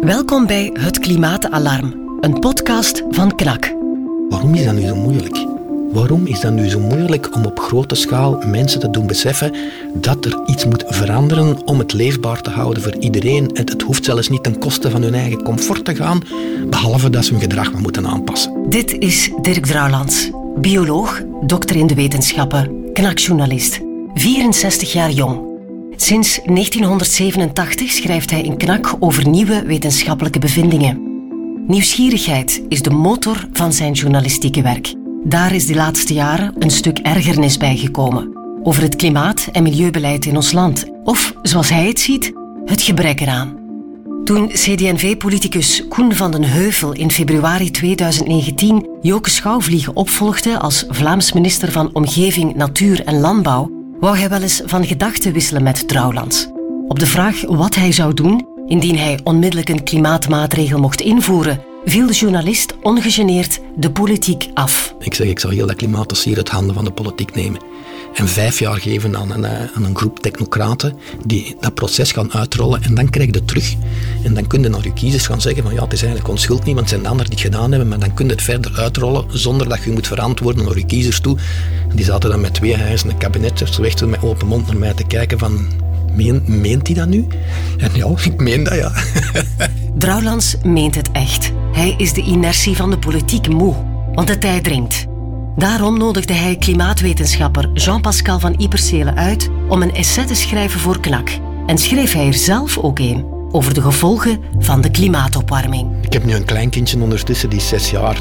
Welkom bij Het Klimaatalarm, een podcast van KNAK. Waarom is dat nu zo moeilijk? Waarom is dat nu zo moeilijk om op grote schaal mensen te doen beseffen dat er iets moet veranderen om het leefbaar te houden voor iedereen? En het hoeft zelfs niet ten koste van hun eigen comfort te gaan, behalve dat ze hun gedrag maar moeten aanpassen. Dit is Dirk Drouwlands, bioloog, dokter in de wetenschappen, knakjournalist, 64 jaar jong. Sinds 1987 schrijft hij in Knak over nieuwe wetenschappelijke bevindingen. Nieuwsgierigheid is de motor van zijn journalistieke werk. Daar is de laatste jaren een stuk ergernis bij gekomen. Over het klimaat- en milieubeleid in ons land. Of, zoals hij het ziet, het gebrek eraan. Toen CD&V-politicus Koen van den Heuvel in februari 2019 Joke Schouwvliegen opvolgde als Vlaams minister van Omgeving, Natuur en Landbouw, wou hij wel eens van gedachten wisselen met Trouwlands. Op de vraag wat hij zou doen indien hij onmiddellijk een klimaatmaatregel mocht invoeren, viel de journalist ongegeneerd de politiek af. Ik zeg, ik zal heel dat klimaatdossier uit handen van de politiek nemen. En vijf jaar geven aan een, eh, een groep technocraten die dat proces gaan uitrollen. En dan krijg je het terug. En dan kun je naar je kiezers gaan zeggen van ja, het is eigenlijk onschuld niet, want het zijn de anderen die het gedaan hebben. Maar dan kun je het verder uitrollen zonder dat je moet verantwoorden naar je kiezers toe. Die zaten dan met twee huizen het kabinet, zo echt met open mond naar mij te kijken van meent hij dat nu? En ja, ik meen dat ja. Drouwlands meent het echt. Hij is de inertie van de politiek moe, want de tijd dringt. Daarom nodigde hij klimaatwetenschapper Jean-Pascal van Ipersele uit om een essay te schrijven voor KNAK. En schreef hij er zelf ook een over de gevolgen van de klimaatopwarming. Ik heb nu een kleinkindje ondertussen, die is zes jaar.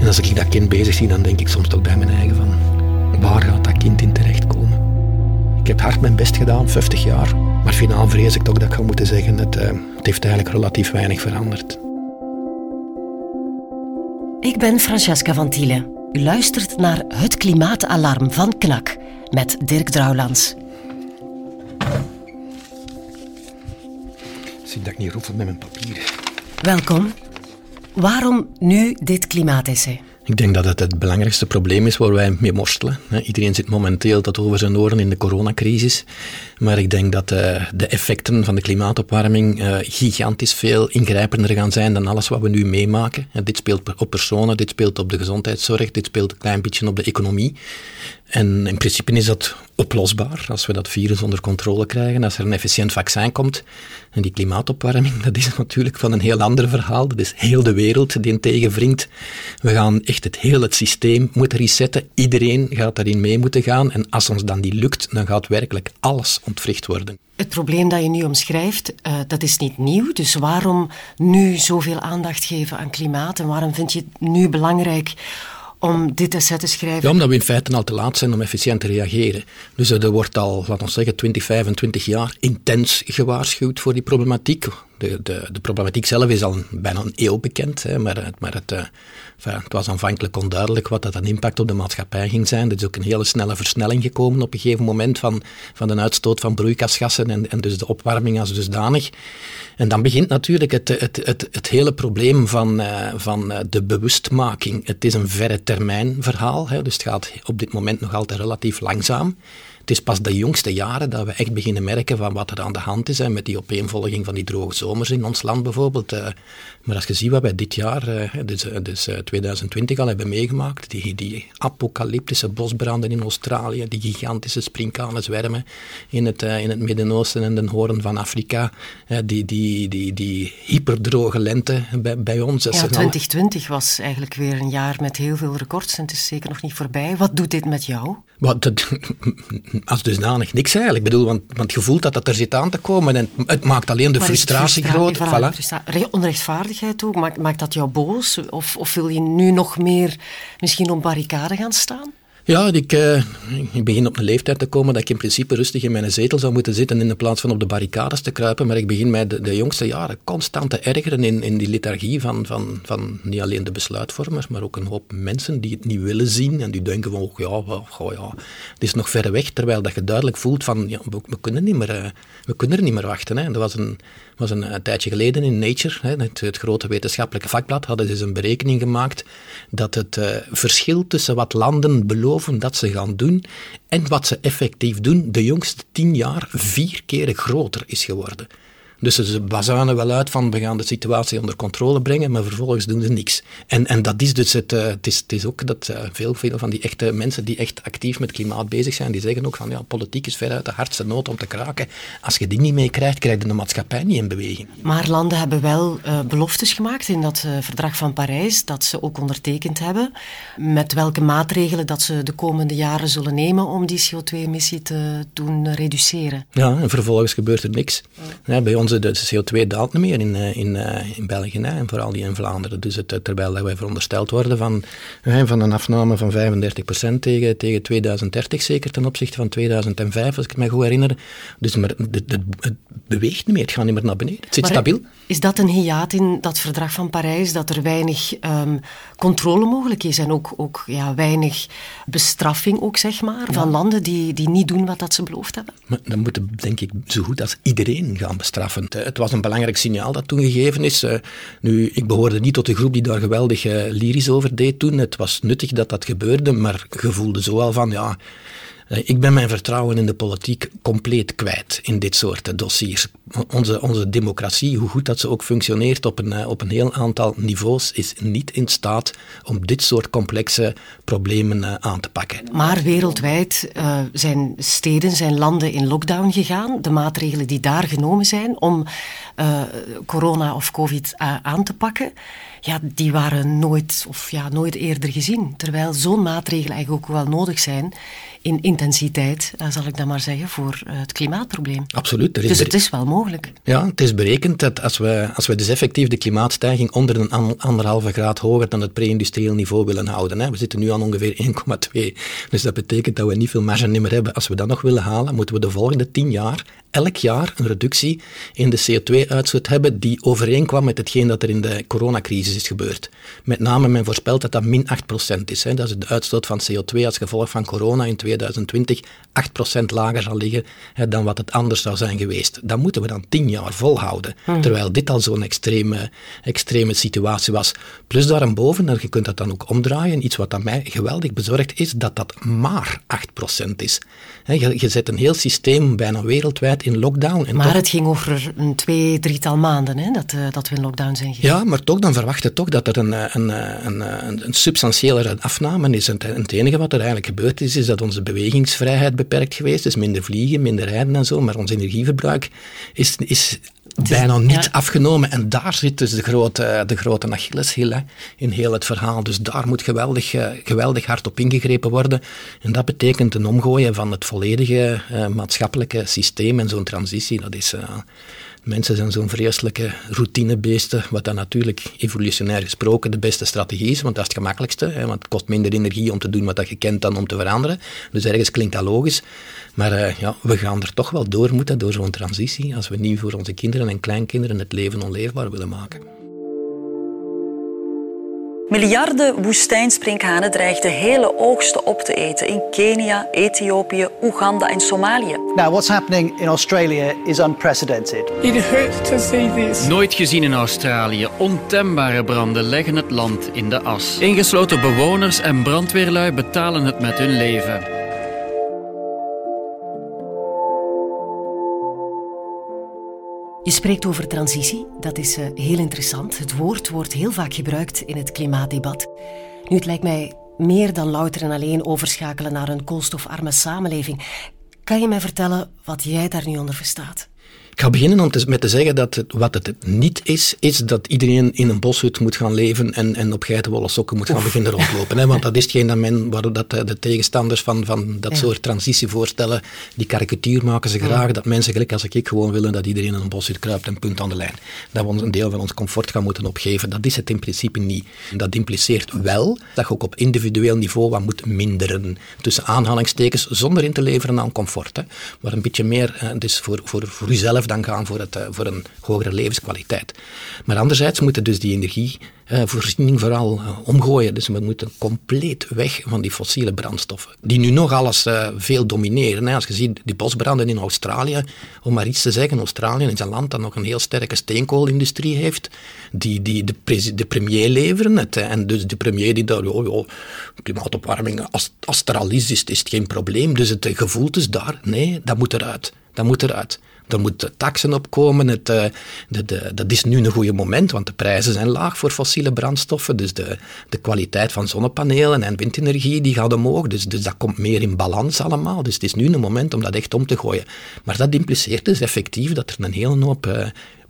En als ik dat kind bezig zie, dan denk ik soms toch bij mijn eigen van... Waar gaat dat kind in terechtkomen? Ik heb hard mijn best gedaan, 50 jaar. Maar finaal vrees ik toch dat ik ga moeten zeggen, het, uh, het heeft eigenlijk relatief weinig veranderd. Ik ben Francesca van Tielen. U luistert naar Het Klimaatalarm van KNAK met Dirk Drouwlands. Zie dat ik niet roffel met mijn papieren. Welkom. Waarom nu dit klimaatessay? Ik denk dat het het belangrijkste probleem is waar wij mee worstelen. Iedereen zit momenteel tot over zijn oren in de coronacrisis. Maar ik denk dat eh, de effecten van de klimaatopwarming eh, gigantisch veel ingrijpender gaan zijn dan alles wat we nu meemaken. Dit speelt op personen, dit speelt op de gezondheidszorg, dit speelt een klein beetje op de economie. En in principe is dat oplosbaar als we dat virus onder controle krijgen, als er een efficiënt vaccin komt. En die klimaatopwarming, dat is natuurlijk van een heel ander verhaal. Dat is heel de wereld die in tegenwringt. We gaan echt het hele het systeem moeten resetten. Iedereen gaat daarin mee moeten gaan. En als ons dan die lukt, dan gaat werkelijk alles ontwricht worden. Het probleem dat je nu omschrijft, uh, dat is niet nieuw. Dus waarom nu zoveel aandacht geven aan klimaat? En waarom vind je het nu belangrijk om dit essay te schrijven? Ja, omdat we in feite al te laat zijn om efficiënt te reageren. Dus er wordt al, laten we zeggen, 20, 25 jaar intens gewaarschuwd voor die problematiek. De, de, de problematiek zelf is al bijna een eeuw bekend, hè, maar, maar het, uh, het was aanvankelijk onduidelijk wat dat een impact op de maatschappij ging zijn. Er is ook een hele snelle versnelling gekomen op een gegeven moment van, van de uitstoot van broeikasgassen en, en dus de opwarming als dusdanig. En dan begint natuurlijk het, het, het, het hele probleem van, uh, van uh, de bewustmaking. Het is een verre termijn verhaal, hè, dus het gaat op dit moment nog altijd relatief langzaam. Het is pas de jongste jaren dat we echt beginnen merken van wat er aan de hand is. Hè, met die opeenvolging van die droge zomers in ons land bijvoorbeeld. Uh, maar als je ziet wat wij dit jaar, uh, dus, dus 2020 al hebben meegemaakt. Die, die apocalyptische bosbranden in Australië. Die gigantische zwermen in het, in het Midden-Oosten en de hoorn van Afrika. die, die, die, die hyperdroge lente bij, bij ons. Ja, 2020 was eigenlijk weer een jaar met heel veel records. En het is zeker nog niet voorbij. Wat doet dit met jou? Wat, dat, als dusdanig niks eigenlijk. Ik bedoel, want, want je voelt dat dat er zit aan te komen en het maakt alleen de frustratie groot. Voilà. Onrechtvaardigheid ook, maakt, maakt dat jou boos? Of, of wil je nu nog meer misschien op barricade gaan staan? Ja, ik, uh, ik begin op een leeftijd te komen dat ik in principe rustig in mijn zetel zou moeten zitten in plaats van op de barricades te kruipen. Maar ik begin mij de, jongste jaren constant te ergeren in, in die lethargie van, van, van niet alleen de besluitvormers, maar ook een hoop mensen die het niet willen zien en die denken van, oh ja, oh, ja het is nog ver weg. Terwijl dat je duidelijk voelt van, ja, we, kunnen, niet meer, uh, we kunnen er niet meer wachten. Hè. Er was een, was een, tijdje geleden in Nature, hè, het, grote wetenschappelijke vakblad, hadden ze dus een berekening gemaakt dat het uh, verschil tussen wat landen beloven dat ze gaan doen en wat ze effectief doen, de jongste tien jaar vier keer groter is geworden. Dus ze bazuinen wel uit van we gaan de situatie onder controle brengen, maar vervolgens doen ze niks. En, en dat is dus het, uh, het, is, het is ook dat uh, veel, veel van die echte mensen die echt actief met klimaat bezig zijn, die zeggen ook van ja, politiek is veruit de hardste nood om te kraken. Als je die niet mee krijgt, krijg je de maatschappij niet in beweging. Maar landen hebben wel uh, beloftes gemaakt in dat verdrag van Parijs, dat ze ook ondertekend hebben, met welke maatregelen dat ze de komende jaren zullen nemen om die CO2-emissie te doen reduceren. Ja, en vervolgens gebeurt er niks. Ja, bij ons de CO2 daalt niet meer in, in, in België en vooral die in Vlaanderen. Dus het, terwijl wij verondersteld worden van, van een afname van 35% tegen, tegen 2030, zeker ten opzichte van 2005, als ik me goed herinner. Dus maar het, het beweegt niet meer, het gaat niet meer naar beneden. Het zit maar stabiel. Is dat een hiaat in dat verdrag van Parijs, dat er weinig um, controle mogelijk is en ook, ook ja, weinig bestraffing ook, zeg maar, van landen die, die niet doen wat dat ze beloofd hebben? Maar dan moeten denk ik zo goed als iedereen gaan bestraffen. Het was een belangrijk signaal dat toen gegeven is. Uh, nu, ik behoorde niet tot de groep die daar geweldig uh, lyrisch over deed toen. Het was nuttig dat dat gebeurde, maar je voelde zo al van, ja, ik ben mijn vertrouwen in de politiek compleet kwijt in dit soort dossiers. Onze, onze democratie, hoe goed dat ze ook functioneert op een, op een heel aantal niveaus, is niet in staat om dit soort complexe problemen aan te pakken. Maar wereldwijd zijn steden, zijn landen in lockdown gegaan. De maatregelen die daar genomen zijn om corona of covid aan te pakken ja, die waren nooit, of ja, nooit eerder gezien. Terwijl zo'n maatregelen eigenlijk ook wel nodig zijn in intensiteit, eh, zal ik dan maar zeggen, voor eh, het klimaatprobleem. Absoluut. dus het is wel mogelijk. Ja, het is berekend dat als we, als we dus effectief de klimaatstijging onder een anderhalve graad hoger dan het pre-industrieel niveau willen houden. Hè. We zitten nu aan ongeveer 1,2. Dus dat betekent dat we niet veel marge meer hebben. Als we dat nog willen halen, moeten we de volgende tien jaar elk jaar een reductie in de CO2-uitstoot hebben die overeenkwam met hetgeen dat er in de coronacrisis is gebeurd. Met name men voorspelt dat dat min 8% is. Hè. Dat is de uitstoot van CO2 als gevolg van corona in 2020 8% lager zal liggen hè, dan wat het anders zou zijn geweest. Dat moeten we dan 10 jaar volhouden. Hmm. Terwijl dit al zo'n extreme, extreme situatie was. Plus daarboven, en je kunt dat dan ook omdraaien, iets wat aan mij geweldig bezorgd is, dat dat maar 8% is. Je, je zet een heel systeem bijna wereldwijd in lockdown. En maar toch... het ging over een twee, drietal maanden hè, dat, uh, dat we in lockdown zijn gegaan. Ja, maar toch, dan verwacht je toch dat er een, een, een, een, een substantiële afname is. En het enige wat er eigenlijk gebeurd is, is dat onze bewegingsvrijheid beperkt geweest is. Minder vliegen, minder rijden en zo, maar ons energieverbruik is, is bijna niet afgenomen. En daar zit dus de grote, de grote Achilleshiel in heel het verhaal. Dus daar moet geweldig, uh, geweldig hard op ingegrepen worden. En dat betekent een omgooien van het volledige uh, maatschappelijke systeem en zo'n transitie. Dat is... Uh, Mensen zijn zo'n vreselijke routinebeesten, wat dan natuurlijk evolutionair gesproken de beste strategie is, want dat is het gemakkelijkste, hè, want het kost minder energie om te doen wat dat je kent dan om te veranderen. Dus ergens klinkt dat logisch. Maar uh, ja, we gaan er toch wel door moeten, door zo'n transitie, als we niet voor onze kinderen en kleinkinderen het leven onleefbaar willen maken. Miljarden woestijnsprinkhanen dreigen de hele oogsten op te eten in Kenia, Ethiopië, Oeganda en Somalië. Now what's happening in Australia is unprecedented. It hurts to see this. Nooit gezien in Australië. Ontembare branden leggen het land in de as. Ingesloten bewoners en brandweerlui betalen het met hun leven. Je spreekt over transitie, dat is uh, heel interessant. Het woord wordt heel vaak gebruikt in het klimaatdebat. Nu, het lijkt mij meer dan louter en alleen overschakelen naar een koolstofarme samenleving. Kan je mij vertellen wat jij daar nu onder verstaat? Ik ga beginnen om te, met te zeggen dat het, wat het niet is, is dat iedereen in een boshut moet gaan leven en, en op geitenwolle sokken moet gaan beginnen rondlopen. Hè? Want dat is hetgeen dat men, waar dat de, tegenstanders van, van dat soort transitievoorstellen, die karikatuur maken ze graag, dat mensen gelijk als ik gewoon willen dat iedereen in een boshut kruipt en punt aan de lijn. Dat we ons een deel van ons comfort gaan moeten opgeven. Dat is het in principe niet. Dat impliceert wel dat je ook op individueel niveau wat moet minderen. Tussen aanhalingstekens, zonder in te leveren aan comfort. Hè? Maar een beetje meer, dus voor, voor, voor jezelf dan gaan voor, het, eh, voor een hogere levenskwaliteit. Maar anderzijds moeten dus die energievoorziening vooral eh, omgooien. Dus we moeten compleet weg van die fossiele brandstoffen, die nu nog alles eh, veel domineren. Als je ziet die bosbranden in Australië, om maar iets te zeggen, Australië is een land dat nog een heel sterke steenkoolindustrie heeft, die, die de, premier leveren. En dus de premier die daar, oh, oh, klimaatopwarming, al is, is het geen probleem. Dus het gevoel is daar, nee, dat moet eruit. Dat moet eruit. Er moeten taxen opkomen. Het, uh, de, de, dat is nu een goede moment, want de prijzen zijn laag voor fossiele brandstoffen. Dus de, de kwaliteit van zonnepanelen en windenergie die gaat omhoog. Dus, dus dat komt meer in balans allemaal. Dus het is nu een moment om dat echt om te gooien. Maar dat impliceert dus effectief dat er een hele hoop uh,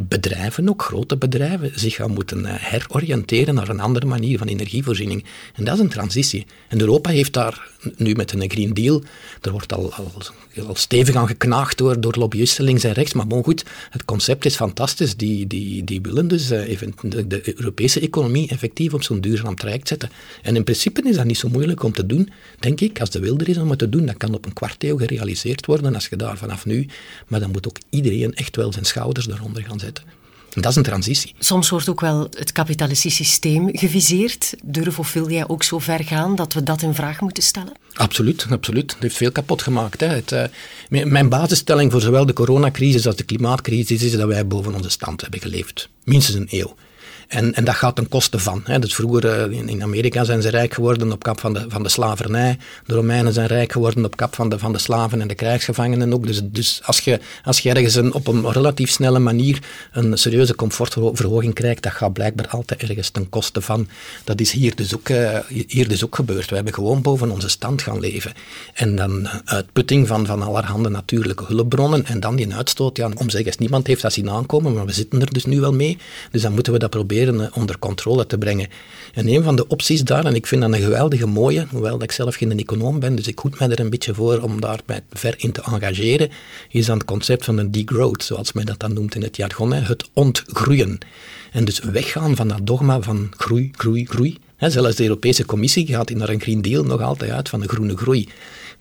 bedrijven, ook grote bedrijven, zich gaan moeten uh, heroriënteren naar een andere manier van energievoorziening. En dat is een transitie. En Europa heeft daar nu met een Green Deal, er wordt al, al, stevig aan geknaagd door, door lobbyisten links en rechts, maar bon goed, het concept is fantastisch. Die, die, die willen dus uh, de, Europese economie effectief op zo'n duurzaam traject zetten. En in principe is dat niet zo moeilijk om te doen, denk ik, als de wil er is om het te doen. Dat kan op een kwart eeuw gerealiseerd worden als je daar vanaf nu, maar dan moet ook iedereen echt wel zijn schouders eronder gaan zetten. Dat is een transitie. Soms wordt ook wel het kapitalistisch systeem geviseerd. Durf of wil jij ook zo ver gaan dat we dat in vraag moeten stellen? Absoluut, absoluut. Het heeft veel kapot gemaakt. Hè. Het, uh, mijn basisstelling voor zowel de coronacrisis als de klimaatcrisis is dat wij boven onze stand hebben geleefd. Minstens een eeuw. En, en dat gaat ten koste van. Hè. Dus vroeger uh, in, Amerika zijn ze rijk geworden op kap van de, van de slavernij. De Romeinen zijn rijk geworden op kap van de, van de slaven en de krijgsgevangenen ook. Dus, dus als, je, als ergens op een relatief snelle manier een serieuze comfortverhoging krijgt, dat gaat blijkbaar altijd ergens ten koste van. Dat is hier dus ook, uh, hier dus ook gebeurd. We hebben gewoon boven onze stand gaan leven. En dan uitputting van, van allerhande natuurlijke hulpbronnen en dan die uitstoot. Ja, om zeggen, niemand heeft dat zien aankomen, maar we zitten er dus nu wel mee. Dus dan moeten we dat proberen eh, onder controle te brengen. En een van de opties daar, en ik vind dat een geweldige mooie, hoewel ik zelf geen econoom ben, dus ik hoed mij er een beetje voor om daar ver in te engageren, is dan het concept van een degrowth, zoals men dat dan noemt in het jargon, het ontgroeien. En dus weggaan van dat dogma van groei, groei, groei. zelfs de Europese Commissie gaat in een Green Deal nog altijd uit van de groene groei.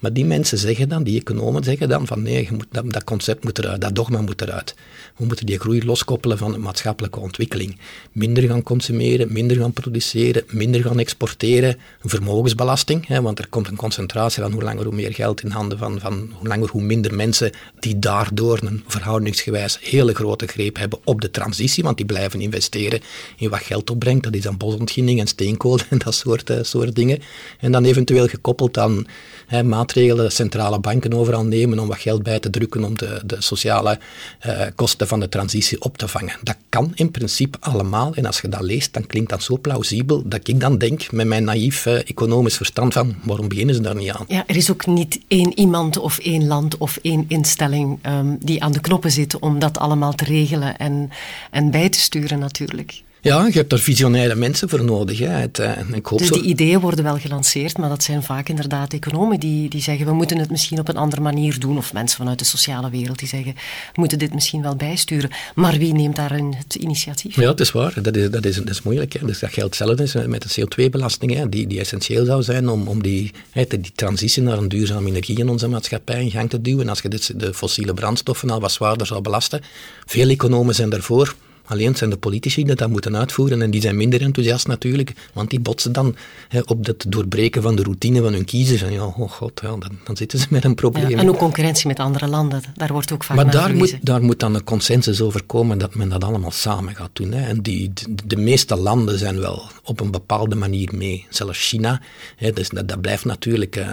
Maar die mensen zeggen dan, die economen zeggen dan van nee, je moet, dat, concept moet eruit, dat dogma moet eruit. We moeten die groei loskoppelen van de maatschappelijke ontwikkeling. Minder gaan consumeren, minder gaan produceren, minder gaan exporteren. Een vermogensbelasting, hè, want er komt een concentratie van hoe langer hoe meer geld in handen van, van hoe langer hoe minder mensen die daardoor een verhoudingsgewijs hele grote greep hebben op de transitie, want die blijven investeren in wat geld opbrengt. Dat is dan bosontginning en steenkool en dat soort, uh, soort dingen. En dan eventueel gekoppeld aan hè, maatregelen, centrale banken overal nemen om wat geld bij te drukken om de, de sociale uh, kosten van de transitie op te vangen. Dat kan in principe allemaal. En als je dat leest, dan klinkt dat zo plausibel dat ik dan denk, met mijn naïef uh, economisch verstand van, waarom beginnen ze daar niet aan? Ja, er is ook niet één iemand of één land of één instelling um, die aan de knoppen zit om dat allemaal te regelen en, en bij te sturen natuurlijk. Ja, je hebt er visionaire mensen voor nodig. Hè. Het, uh, ik hoop dus zo... die ideeën worden wel gelanceerd, maar dat zijn vaak inderdaad economen die, die zeggen we moeten het misschien op een andere manier doen. Of mensen vanuit de sociale wereld die zeggen we moeten dit misschien wel bijsturen. Maar wie neemt daarin het initiatief? Ja, het is waar. Dat is, dat is, dat is moeilijk. Hè. Dus dat geldt hetzelfde met de CO2-belasting, die, die essentieel zou zijn om, om die, hè, die transitie naar een duurzame energie in onze maatschappij in gang te duwen. En als je dit, de fossiele brandstoffen al wat zwaarder zou belasten, veel economen zijn daarvoor. Alleen zijn de politici die dat moeten uitvoeren en die zijn minder enthousiast natuurlijk, want die botsen dan hè, op het doorbreken van de routine van hun kiezers. En ja, oh god, ja, dan, dan zitten ze met een probleem. Ja, en ook concurrentie met andere landen, daar wordt ook vaak Maar daar moet, daar moet dan een consensus over komen dat men dat allemaal samen gaat doen. Hè. En die, de, de, meeste landen zijn wel op een bepaalde manier mee. Zelfs China, hè, dus dat, dat blijft natuurlijk... Uh,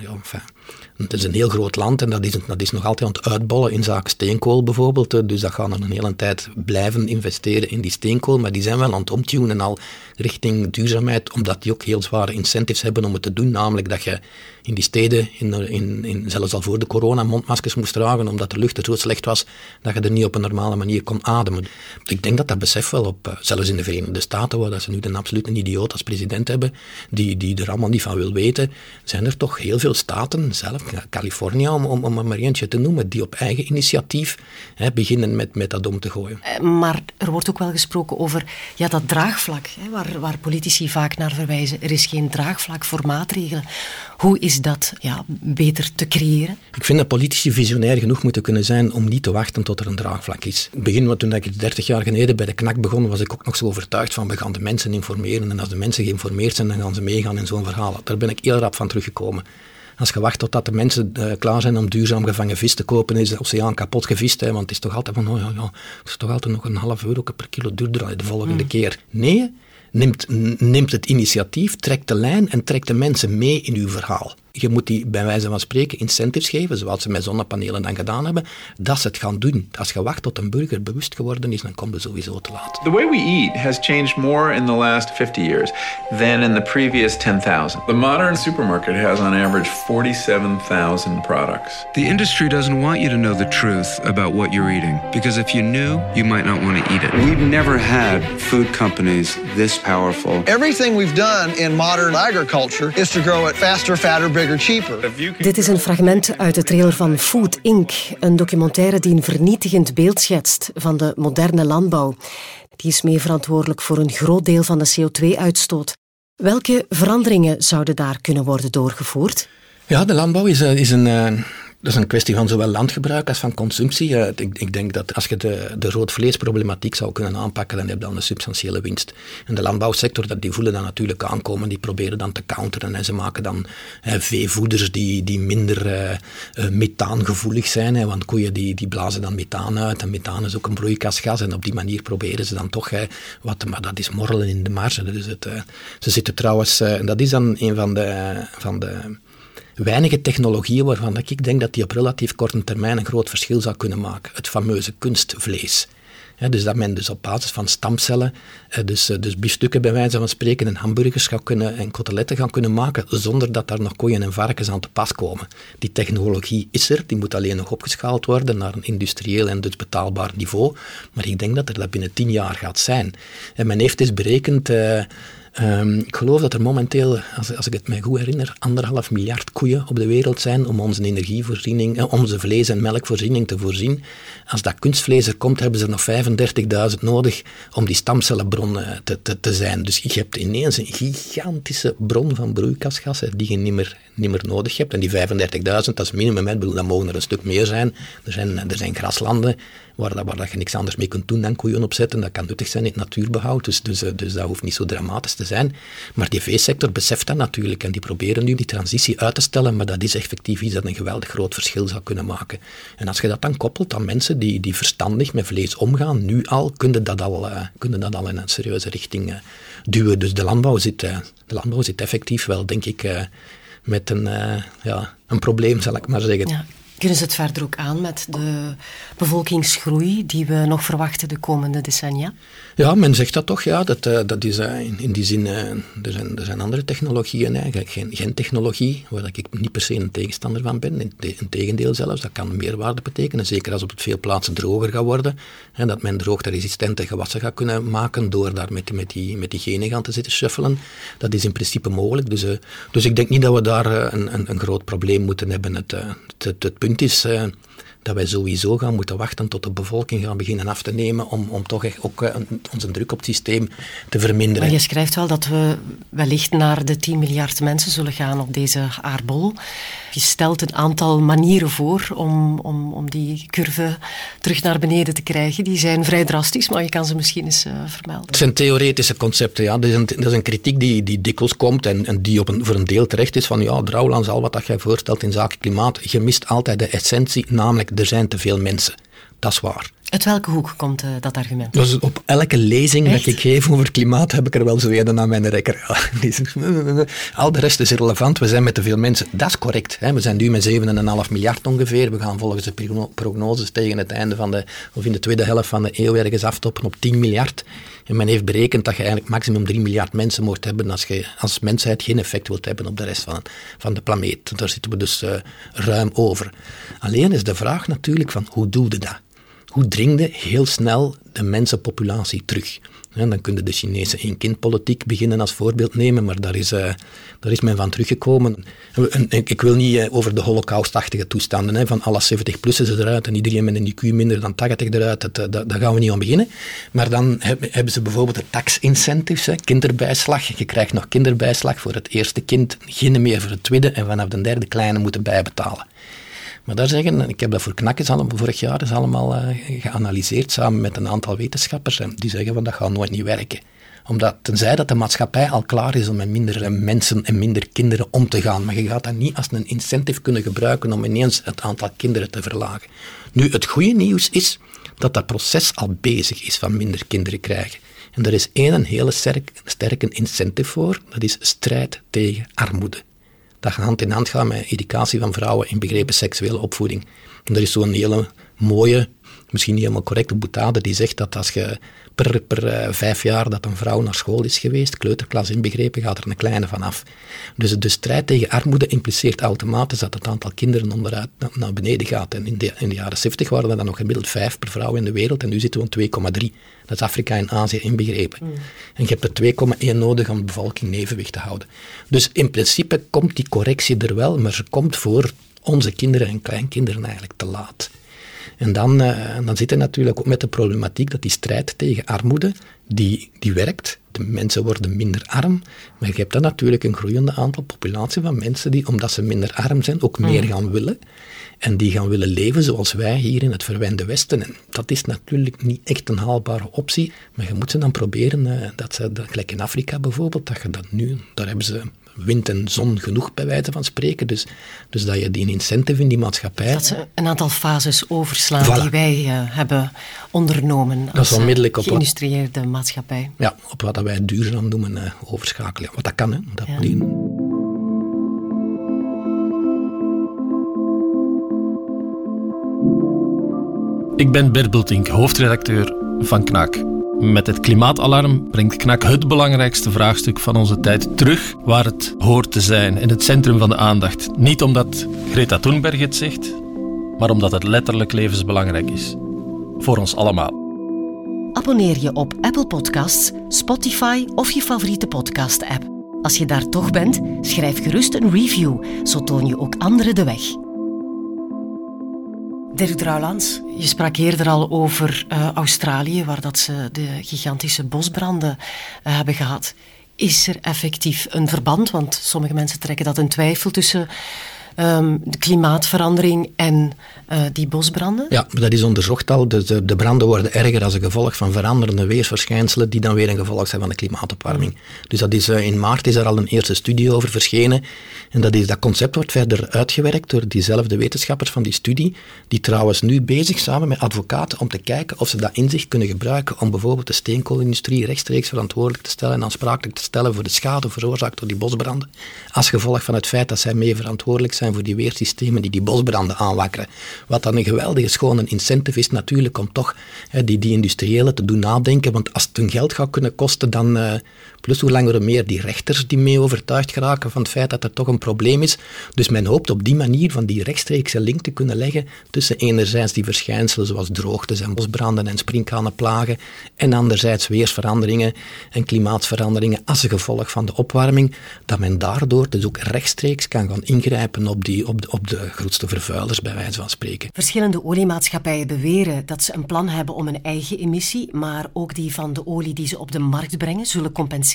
ja, enfin, het is een heel groot land en dat is, dat is nog altijd aan het uitbollen in zaken steenkool bijvoorbeeld. Dus dat gaan er een hele tijd blijven investeren in die steenkool, maar die zijn wel aan het omtunen al richting duurzaamheid, omdat die ook heel zware incentives hebben om het te doen. Namelijk dat je in die steden, in, in, in, zelfs al voor de corona, mondmaskers moest dragen, omdat de lucht er zo slecht was dat je er niet op een normale manier kon ademen. Ik denk dat dat besef wel op, eh, zelfs in de Verenigde Staten, waar ze nu een absolute idioot als president hebben, die, die er allemaal niet van wil weten, zijn er toch heel veel staten, zelf Californië om, om, om maar eentje te noemen, die op eigen initiatief hè, beginnen met, met dat om te gooien. Eh, maar er wordt ook wel gesproken over ja, dat draagvlak, hè, waar politici vaak naar verwijzen. Er is geen draagvlak voor maatregelen. Hoe is dat ja, beter te creëren? Ik vind dat politici visionair genoeg moeten kunnen zijn om niet te wachten tot er een draagvlak is. Begin, toen ik 30 jaar geleden bij de KNAK begon, was ik ook nog zo overtuigd van we gaan de mensen informeren en als de mensen geïnformeerd zijn, dan gaan ze meegaan in zo'n verhaal. Daar ben ik heel rap van teruggekomen. Als je wacht totdat de mensen uh, klaar zijn om duurzaam gevangen vis te kopen, is de oceaan kapot gevist. Hè, want het is toch altijd van, oh ja, ja, het is toch altijd nog een half euro per kilo duurder de volgende mm. keer. Nee, neemt, neemt het initiatief, trekt de lijn en trekt de mensen mee in uw verhaal. Je moet die bij wijze van spreken incentives geven, zoals ze met zonnepanelen dan gedaan hebben, dat ze het gaan doen. Als je wacht tot een burger bewust geworden is, dan komt het sowieso te laat. The way we eat has changed more in the last 50 years than in the previous 10,000. The modern supermarket has on average 47,000 products. The industry doesn't want you to know the truth about what you're eating because if you knew, you might not want to eat it. We've never had food companies this powerful. Everything we've done in modern agriculture is to grow it faster, fatter, bigger, cheaper. Dit is een fragment uit de trailer van Food Inc., een documentaire die een vernietigend beeld schetst van de moderne landbouw. Die is mee verantwoordelijk voor een groot deel van de CO2-uitstoot. Welke veranderingen zouden daar kunnen worden doorgevoerd? Ja, de landbouw is, eh, is een, eh, dat is een kwestie van zowel landgebruik als van consumptie. Eh, ik, ik, denk dat als je de, de roodvleesproblematiek zou kunnen aanpakken, dan heb je dan een substantiële winst. En de landbouwsector, die voelen dat natuurlijk aankomen, die proberen dan te counteren en ze maken dan veevoeders die, die minder uh, methaangevoelig zijn, hè, want koeien die, die blazen dan methaan uit en methaan is ook een broeikasgas en op die manier proberen ze dan toch wat, maar dat is morrelen in de marge. Dus het, ze zitten trouwens, en dat is dan een van de, van de weinige technologieën waarvan ik denk dat die op relatief korte termijn een groot verschil zou kunnen maken. Het fameuze kunstvlees. dus dat men dus op basis van stamcellen, dus, eh, dus biefstukken bij wijze van spreken en hamburgers gaan kunnen, en koteletten gaan kunnen maken zonder dat daar nog koeien en varkens aan te pas komen. Die technologie is er, die moet alleen nog opgeschaald worden naar een industrieel en dus betaalbaar niveau. Maar ik denk dat er dat binnen tien jaar gaat zijn. En men heeft dus berekend... Uh, Um, ik geloof dat er momenteel, als, als, ik het mij goed herinner, anderhalf miljard koeien op de wereld zijn om onze energievoorziening, eh, onze vlees- en melkvoorziening te voorzien. Als dat kunstvlees er komt, hebben ze nog 35.000 nodig om die stamcellenbron eh, te, te, te, zijn. Dus je hebt ineens een gigantische bron van broeikasgassen die je niet meer, niet meer nodig hebt. En die 35.000, dat is minimum, ik bedoel, dat mogen er een stuk meer zijn. Er zijn, er zijn graslanden waar, dat, waar dat je niks anders mee kunt doen dan koeien opzetten. Dat kan nuttig zijn in het natuurbehoud, dus, dus, eh, dus dat hoeft niet zo dramatisch te zijn. Maar die veesector beseft dat natuurlijk en die proberen nu die transitie uit te stellen, maar dat is effectief iets dat een geweldig groot verschil zou kunnen maken. En als je dat dan koppelt aan mensen die, die verstandig met vlees omgaan, nu al, kunnen dat al, uh, kunnen dat al in een serieuze richting uh, duwen. Dus de landbouw zit, de landbouw zit effectief wel, denk ik, met een, ja, een probleem, zal ik maar zeggen. Kunnen ze het verder ook aan met de bevolkingsgroei die we nog verwachten de komende decennia? Ja, men zegt dat toch. Ja. Dat, uh, dat is, uh, in, die zin, uh, er, zijn, er zijn andere technologieën, eigenlijk geen gentechnologie, waar ik niet per se een tegenstander van ben. In, tegendeel zelfs, dat kan meerwaarde betekenen. Zeker als op veel plaatsen droger gaat worden. Hè, dat men droogte-resistente gewassen gaat kunnen maken door daar met, met, die, met die genen gaan te zitten shuffelen. Dat is in principe mogelijk. Dus, dus ik denk niet dat we daar een, een, een, groot probleem moeten hebben. Het, het, het punt is dat wij sowieso gaan moeten wachten tot de bevolking gaat beginnen af te nemen om, om toch echt ook uh, onze druk op het systeem te verminderen. Je schrijft wel dat we wellicht naar de 10 miljard mensen zullen gaan op deze aardbol. Je stelt een aantal manieren voor om, om, om die curve terug naar beneden te krijgen. Die zijn vrij drastisch, maar je kan ze misschien eens uh, vermelden. Het zijn theoretische concepten, ja. Dat is een, dat is een kritiek die, die dikwijls komt en, en die op een, voor een deel terecht is van ja, Drouwlands, al wat dat jij voorstelt in zaken klimaat, je mist altijd de essentie, namelijk er zijn te veel mensen. Dat is waar. Uit welke hoek komt uh, dat argument? Dus op elke lezing Echt? dat ik geef over klimaat heb ik er wel zo een aan mijn rekker. Al de rest is irrelevant, we zijn met te veel mensen. Dat is correct. Hè. We zijn nu met 7,5 miljard ongeveer. We gaan volgens de prognoses tegen het einde van de, of in de tweede helft van de eeuw ergens aftoppen op 10 miljard. En men heeft berekend dat je eigenlijk maximum 3 miljard mensen moet hebben als je als mensheid geen effect wilt hebben op de rest van, van de planeet. Daar zitten we dus uh, ruim over. Alleen is de vraag natuurlijk van hoe doe je dat? Hoe dringde heel snel de mensenpopulatie terug? Dan kunnen de Chinese één-kind-politiek beginnen als voorbeeld nemen, maar daar is, uh, daar is men van teruggekomen. En, ik wil niet uh, over de holocaustachtige toestanden, hè, van alle 70-plussen eruit en iedereen met een IQ minder dan 80 eruit, dat, dat, daar gaan we niet aan beginnen. Maar dan heb, hebben ze bijvoorbeeld de tax-incentives, kinderbijslag. Je krijgt nog kinderbijslag voor het eerste kind, geen meer voor het tweede en vanaf de derde kleine moeten bijbetalen. Maar daar zeggen, ik heb dat voor knakkers vorig jaar is allemaal uh, geanalyseerd samen met een aantal wetenschappers. En die zeggen van dat gaat nooit niet werken. Omdat tenzij dat de maatschappij al klaar is om met minder mensen en minder kinderen om te gaan. Maar je gaat dat niet als een incentive kunnen gebruiken om ineens het aantal kinderen te verlagen. Nu, het goede nieuws is dat dat proces al bezig is van minder kinderen krijgen. En er is één hele sterk, sterke incentive voor, dat is strijd tegen armoede. Dat hand in hand gaat met educatie van vrouwen in begrepen seksuele opvoeding. En er is zo'n hele mooie, misschien niet helemaal correcte boetade die zegt dat als je per, per uh, vijf jaar dat een vrouw naar school is geweest, kleuterklas inbegrepen, gaat er een kleine vanaf. Dus de strijd tegen armoede impliceert automatisch dat het aantal kinderen onderuit naar beneden gaat. En in de, in de jaren 70 waren er dan nog gemiddeld vijf per vrouw in de wereld en nu zitten we op 2,3. Dat is Afrika en Azië inbegrepen. Mm. En je hebt er 2,1 nodig om de bevolking in evenwicht te houden. Dus in principe komt die correctie er wel, maar ze komt voor onze kinderen en kleinkinderen eigenlijk te laat. En dan, uh, dan zit je natuurlijk ook met de problematiek dat die strijd tegen armoede, die, die werkt. De mensen worden minder arm, maar je hebt dan natuurlijk een groeiende aantal populatie van mensen die, omdat ze minder arm zijn, ook meer mm. gaan willen. En die gaan willen leven zoals wij hier in het verwijnde Westen. En dat is natuurlijk niet echt een haalbare optie, maar je moet ze dan proberen, uh, dat ze, gelijk in Afrika bijvoorbeeld, dat je dat nu, daar hebben ze wind en zon genoeg, bij wijze van spreken. Dus, dus dat je die incentive in die maatschappij... Dat ze een aantal fases overslaan die wij uh, hebben ondernomen als dat onmiddellijk op geïndustrieerde maatschappij. Ja, op wat wij duurzaam noemen uh, overschakelen. Wat dat kan, hè. Dat ja. die... Ik ben Bert Bultink, hoofdredacteur van KNAK. Met het klimaatalarm brengt KNAK het belangrijkste vraagstuk van onze tijd terug waar het hoort te zijn, in het centrum van de aandacht. Niet omdat Greta Thunberg het zegt, maar omdat het letterlijk levensbelangrijk is. Voor ons allemaal. Abonneer je op Apple Podcasts, Spotify of je favoriete podcast-app. Als je daar toch bent, schrijf gerust een review, zo toon je ook anderen de weg. Dirk Drouwlands, je sprak eerder al over uh, Australië, waar dat ze de gigantische bosbranden uh, hebben gehad. Is er effectief een verband? Want sommige mensen trekken dat in twijfel tussen um, de klimaatverandering en uh, die bosbranden? Ja, dat is onderzocht al. De, de, de, branden worden erger als een gevolg van veranderende weersverschijnselen die dan weer een gevolg zijn van de klimaatopwarming. Dus dat is, uh, in maart is er al een eerste studie over verschenen. En dat, is, dat concept wordt verder uitgewerkt door diezelfde wetenschappers van die studie, die trouwens nu bezig samen met advocaten om te kijken of ze dat inzicht kunnen gebruiken om bijvoorbeeld de steenkoolindustrie rechtstreeks verantwoordelijk te stellen en aansprakelijk te stellen voor de schade veroorzaakt door die bosbranden, als gevolg van het feit dat zij mee verantwoordelijk zijn voor die weersystemen die die bosbranden aanwakkeren. Wat dan een geweldige schone incentive is natuurlijk om toch hè, die, die industriëlen te doen nadenken, want als het hun geld gaat kunnen kosten, dan uh, plus hoe langer hoe meer die rechters die mee overtuigd geraken van het feit dat er toch een probleem is. Dus men hoopt op die manier van die rechtstreekse link te kunnen leggen tussen enerzijds die verschijnselen zoals droogtes en bosbranden en sprinkhanenplagen en anderzijds weersveranderingen en klimaatsveranderingen als een gevolg van de opwarming, dat men daardoor dus ook rechtstreeks kan gaan ingrijpen op, die, op, de, op de grootste vervuilers, bij wijze van spreken. Verschillende oliemaatschappijen beweren dat ze een plan hebben om een eigen emissie, maar ook die van de olie die ze op de markt brengen, zullen compenseren.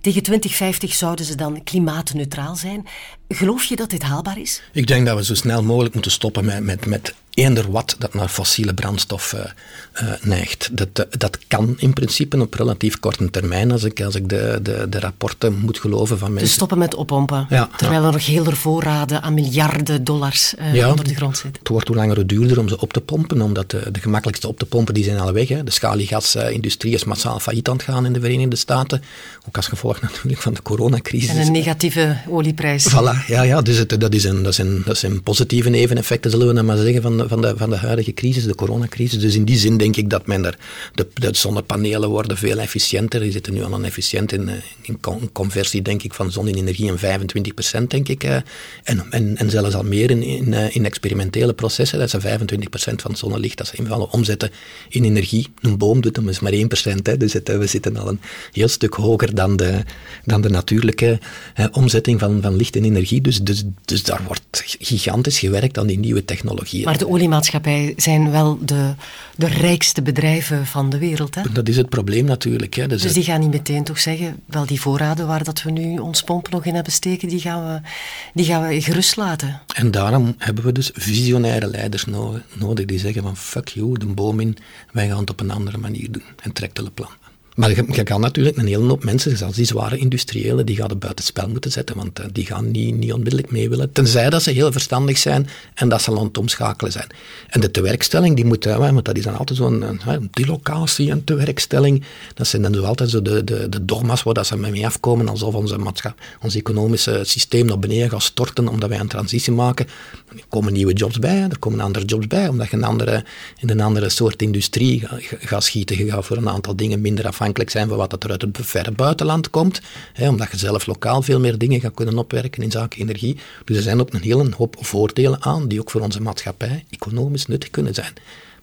Tegen 2050 zouden ze dan klimaatneutraal zijn. Geloof je dat dit haalbaar is? Ik denk dat we zo snel mogelijk moeten stoppen met, met, met eender wat dat naar fossiele brandstof uh, uh, neigt. Dat, uh, dat kan in principe op relatief korte termijn, als ik, als ik de, de, de rapporten moet geloven van mensen. Dus stoppen met oppompen, ja, terwijl ja. er nog heel veel voorraden aan miljarden dollars ja, onder de grond zitten. Het wordt hoe langer hoe duurder om ze op te pompen, omdat de, de gemakkelijkste op te pompen die zijn al weg. Hè. De schaliegasindustrie is massaal failliet aan het gaan in de Verenigde Staten, ook als gevolg natuurlijk van de coronacrisis. En een negatieve olieprijs. Voilà, ja, ja dus het, dat, is een, dat, zijn, dat zijn positieve neveneffecten, zullen we dan maar zeggen, van van de, van de huidige crisis, de coronacrisis. Dus in die zin denk ik dat men er, de, de zonnepanelen worden veel efficiënter. Die zitten nu al een efficiënt in, eh, in conversie, denk ik, van zonne-energie in 25 procent, denk ik. Eh, en, en, en zelfs al meer in, in, eh, in experimentele processen, dat ze 25 procent van het zonnelicht dat ze invallen omzetten in energie. Een boom doet hem is maar 1 procent, dus we zitten al een heel stuk hoger dan de, dan de natuurlijke omzetting van, van licht en energie. Dus, dus, dus daar wordt gigantisch gewerkt aan die nieuwe technologieën. Maar de oliemaatschappij zijn wel de, de rijkste bedrijven van de wereld. Hè? Dat is het probleem natuurlijk. Hè. Dus, dus die gaan niet meteen toch zeggen, wel die voorraden waar dat we nu ons pomp nog in hebben steken, die gaan we, die gaan we gerust laten. En daarom hebben we dus visionaire leiders nodig die zeggen van fuck you, de boom in, wij gaan het op een andere manier doen. En trekt het plan. Maar je, kan natuurlijk een hele hoop mensen, zoals die zware industriëlen, die gaan het buiten spel moeten zetten, want uh, die gaan niet, niet onmiddellijk mee willen. Tenzij dat ze heel verstandig zijn en dat ze land omschakelen zijn. En de tewerkstelling, die moet, uh, want dat is dan altijd zo'n uh, dilocatie en tewerkstelling. Dat zijn dan zo altijd zo de, de, de dogma's waar dat ze mee afkomen, alsof onze ons economische systeem naar beneden gaat storten, omdat wij een transitie maken. Er komen nieuwe jobs bij, er komen andere jobs bij, omdat je een andere, in een andere soort industrie gaat schieten. Je gaat voor een aantal dingen minder afhankelijk zijn van wat er uit het verre buitenland komt, hè, omdat je zelf lokaal veel meer dingen gaat kunnen opwerken in zaken energie. Dus er zijn ook een hele hoop voordelen aan, die ook voor onze maatschappij economisch nuttig kunnen zijn.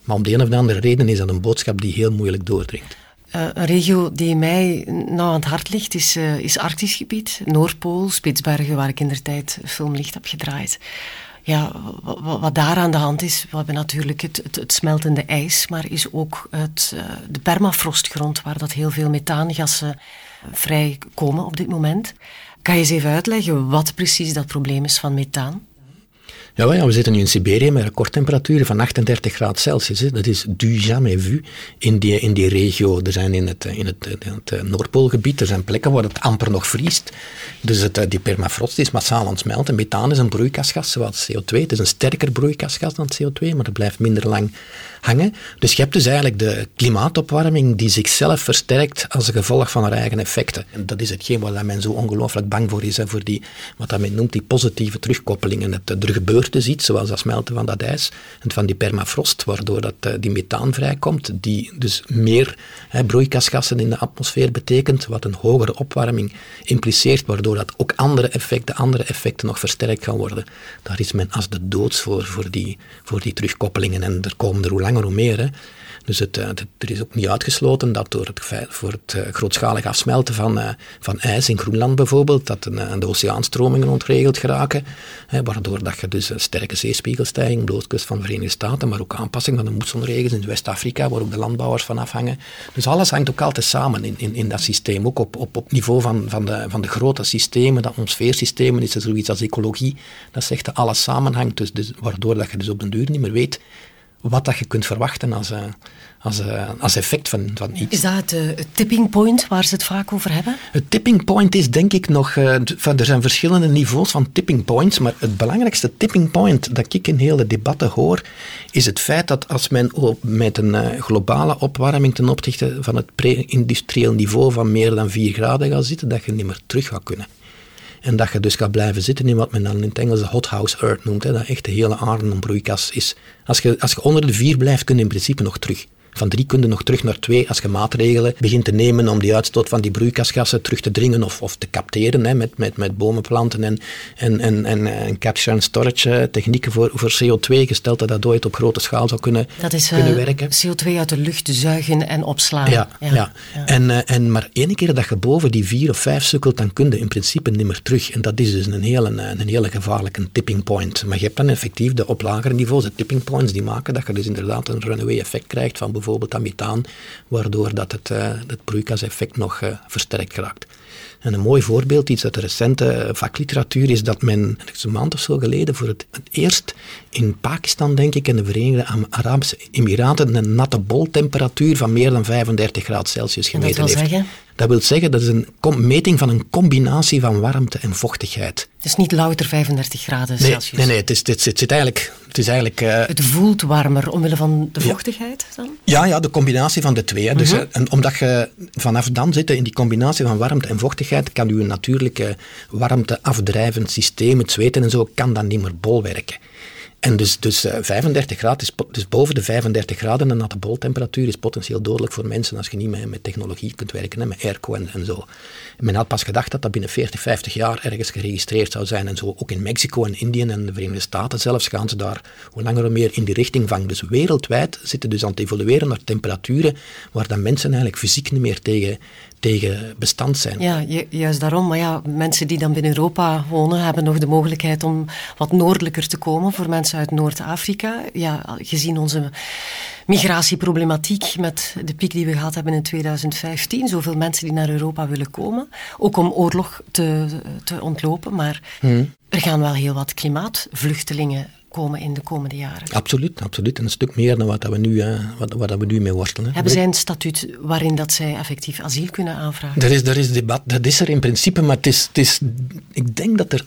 Maar om de een of andere reden is dat een boodschap die heel moeilijk doordringt. Uh, een regio die mij nou aan het hart ligt is, uh, is Arktisch gebied. Noordpool, Spitsbergen, waar ik in der tijd filmlicht heb gedraaid. Ja, wat, daar aan de hand is, we hebben natuurlijk het, het, smeltende ijs, maar is ook het, uh, de permafrostgrond, waar dat heel veel methaangassen vrijkomen op dit moment. Kan je eens even uitleggen wat precies dat probleem is van methaan? Ja, we zitten nu in Siberië met recordtemperaturen van 38 graden Celsius. Hè. Dat is du jamais vu in die, in die regio. Er zijn in het, in het, in het eh, Noordpoolgebied er zijn plekken waar het amper nog vriest. Dus het, eh, die permafrost is massaal aan het smelten. Methaan is een broeikasgas zoals CO2. Het is een sterker broeikasgas dan CO2, maar het blijft minder lang hangen. Dus je hebt dus eigenlijk de klimaatopwarming die zichzelf versterkt als gevolg van haar eigen effecten. En dat is hetgeen waar men zo ongelooflijk bang voor is, voor die, wat men noemt die positieve terugkoppelingen. Het, er gebeurt dus zoals dat smelten van dat ijs en van die permafrost, waardoor dat, uh, die methaan vrijkomt, die dus meer hè, broeikasgassen in de atmosfeer betekent, wat een hogere opwarming impliceert, waardoor dat ook andere effecten, andere effecten nog versterkt gaan worden. Daar is men als de doods voor, voor die, voor die terugkoppelingen. En er komen er hoe langer hoe meer. Hè. Dus het, het, er is ook niet uitgesloten dat door het, voor het uh, grootschalig afsmelten van, van ijs in Groenland bijvoorbeeld, dat de oceaanstromingen ontregeld geraken, hè, waardoor dat je dus sterke zeespiegelstijging oostkust van de Verenigde Staten, maar ook aanpassing van de moessonregens in West-Afrika, waar ook de landbouwers van afhangen. Dus alles hangt ook altijd samen in, in, in dat systeem, ook op, op, op niveau van, van, de, van de grote systemen, de atmosfeersystemen, is er zoiets als ecologie, dat zegt dat alles samenhangt, dus, dus, waardoor dat je dus op den duur niet meer weet wat dat je kunt verwachten als, uh, als, uh, als effect van, van iets. Is dat het, uh, het, tipping point waar ze het vaak over hebben? Het tipping point is denk ik nog... er zijn verschillende niveaus van tipping points, maar het belangrijkste tipping point dat ik in hele debatten hoor, is het feit dat als men met een globale opwarming ten opzichte van het pre-industrieel niveau van meer dan 4 graden gaat zitten, dat je niet meer terug gaat kunnen. En dat je dus gaat blijven zitten in wat men dan in het Engels de hothouse earth noemt. Hè, dat echt de hele aarde een broeikas is. Als je, als je onder de vier blijft, kun je in principe nog terug. Van drie kun je nog terug naar twee als je maatregelen begint te nemen om die uitstoot van die broeikasgassen terug te dringen of, of te capteren hè, met, met, met bomenplanten en, en, en, en, en capture and storage eh, technieken voor, voor CO2, gesteld dat dat ooit op grote schaal zou kunnen, dat is, kunnen uh, werken. CO2 uit de lucht zuigen en opslaan. Ja, ja. ja. ja. En, uh, en maar één keer dat je boven die vier of vijf sukkelt, dan kun je in principe niet meer terug. En dat is dus een hele, een, een hele gevaarlijke tipping point. Maar je hebt dan effectief de op lagere niveaus, de tipping points, die maken dat je dus inderdaad een runaway effect krijgt van bijvoorbeeld dat methaan, waardoor dat het, uh, het broeikaseffect nog uh, versterkt geraakt. En een mooi voorbeeld, iets uit de recente vakliteratuur, is dat men een maand of zo geleden voor het, het eerst in Pakistan, denk ik, en de Verenigde Arabische Emiraten een natte boltemperatuur van meer dan 35 graden Celsius gemeten heeft. Dat wil zeggen, dat is een meting van een combinatie van warmte en vochtigheid. Het is niet louter 35 graden Celsius? Nee, nee, het, is, het, het zit eigenlijk... Het, is eigenlijk uh, het voelt warmer omwille van de vochtigheid dan? Ja, ja de combinatie van de twee. -hmm. dus, uh, en omdat je vanaf dan zit in die combinatie van warmte en vochtigheid, kan je natuurlijke warmteafdrijvend systeem, het zweten en zo, kan dan niet meer bolwerken. En dus, dus uh, 35 graden, is, dus boven de 35 graden een natte boltemperatuur is potentieel dodelijk voor mensen als je niet met, met technologie kunt werken, hè, met airco en, en zo. Men had pas gedacht dat dat binnen 40, 50 jaar ergens geregistreerd zou zijn en zo. Ook in Mexico en Indië en de Verenigde Staten zelfs gaan ze daar hoe langer hoe meer in die richting van. Dus wereldwijd zitten dus aan het evolueren naar temperaturen waar dan mensen eigenlijk fysiek niet meer tegen, tegen bestand zijn. Ja, ju juist daarom. Maar ja, mensen die dan binnen Europa wonen, hebben nog de mogelijkheid om wat noordelijker te komen voor mensen uit Noord-Afrika. Ja, gezien onze migratieproblematiek met de piek die we gehad hebben in 2015. Zoveel mensen die naar Europa willen komen. Ook om oorlog te, te ontlopen. Maar hmm. er gaan wel heel wat klimaatvluchtelingen komen in de komende jaren. Absoluut, absoluut. En een stuk meer dan wat we nu, uh, wat, wat we nu mee worstelen. Hebben zij een statuut waarin dat zij effectief asiel kunnen aanvragen? Er is, er is debat, dat is er in principe, maar het is, het is, ik denk dat er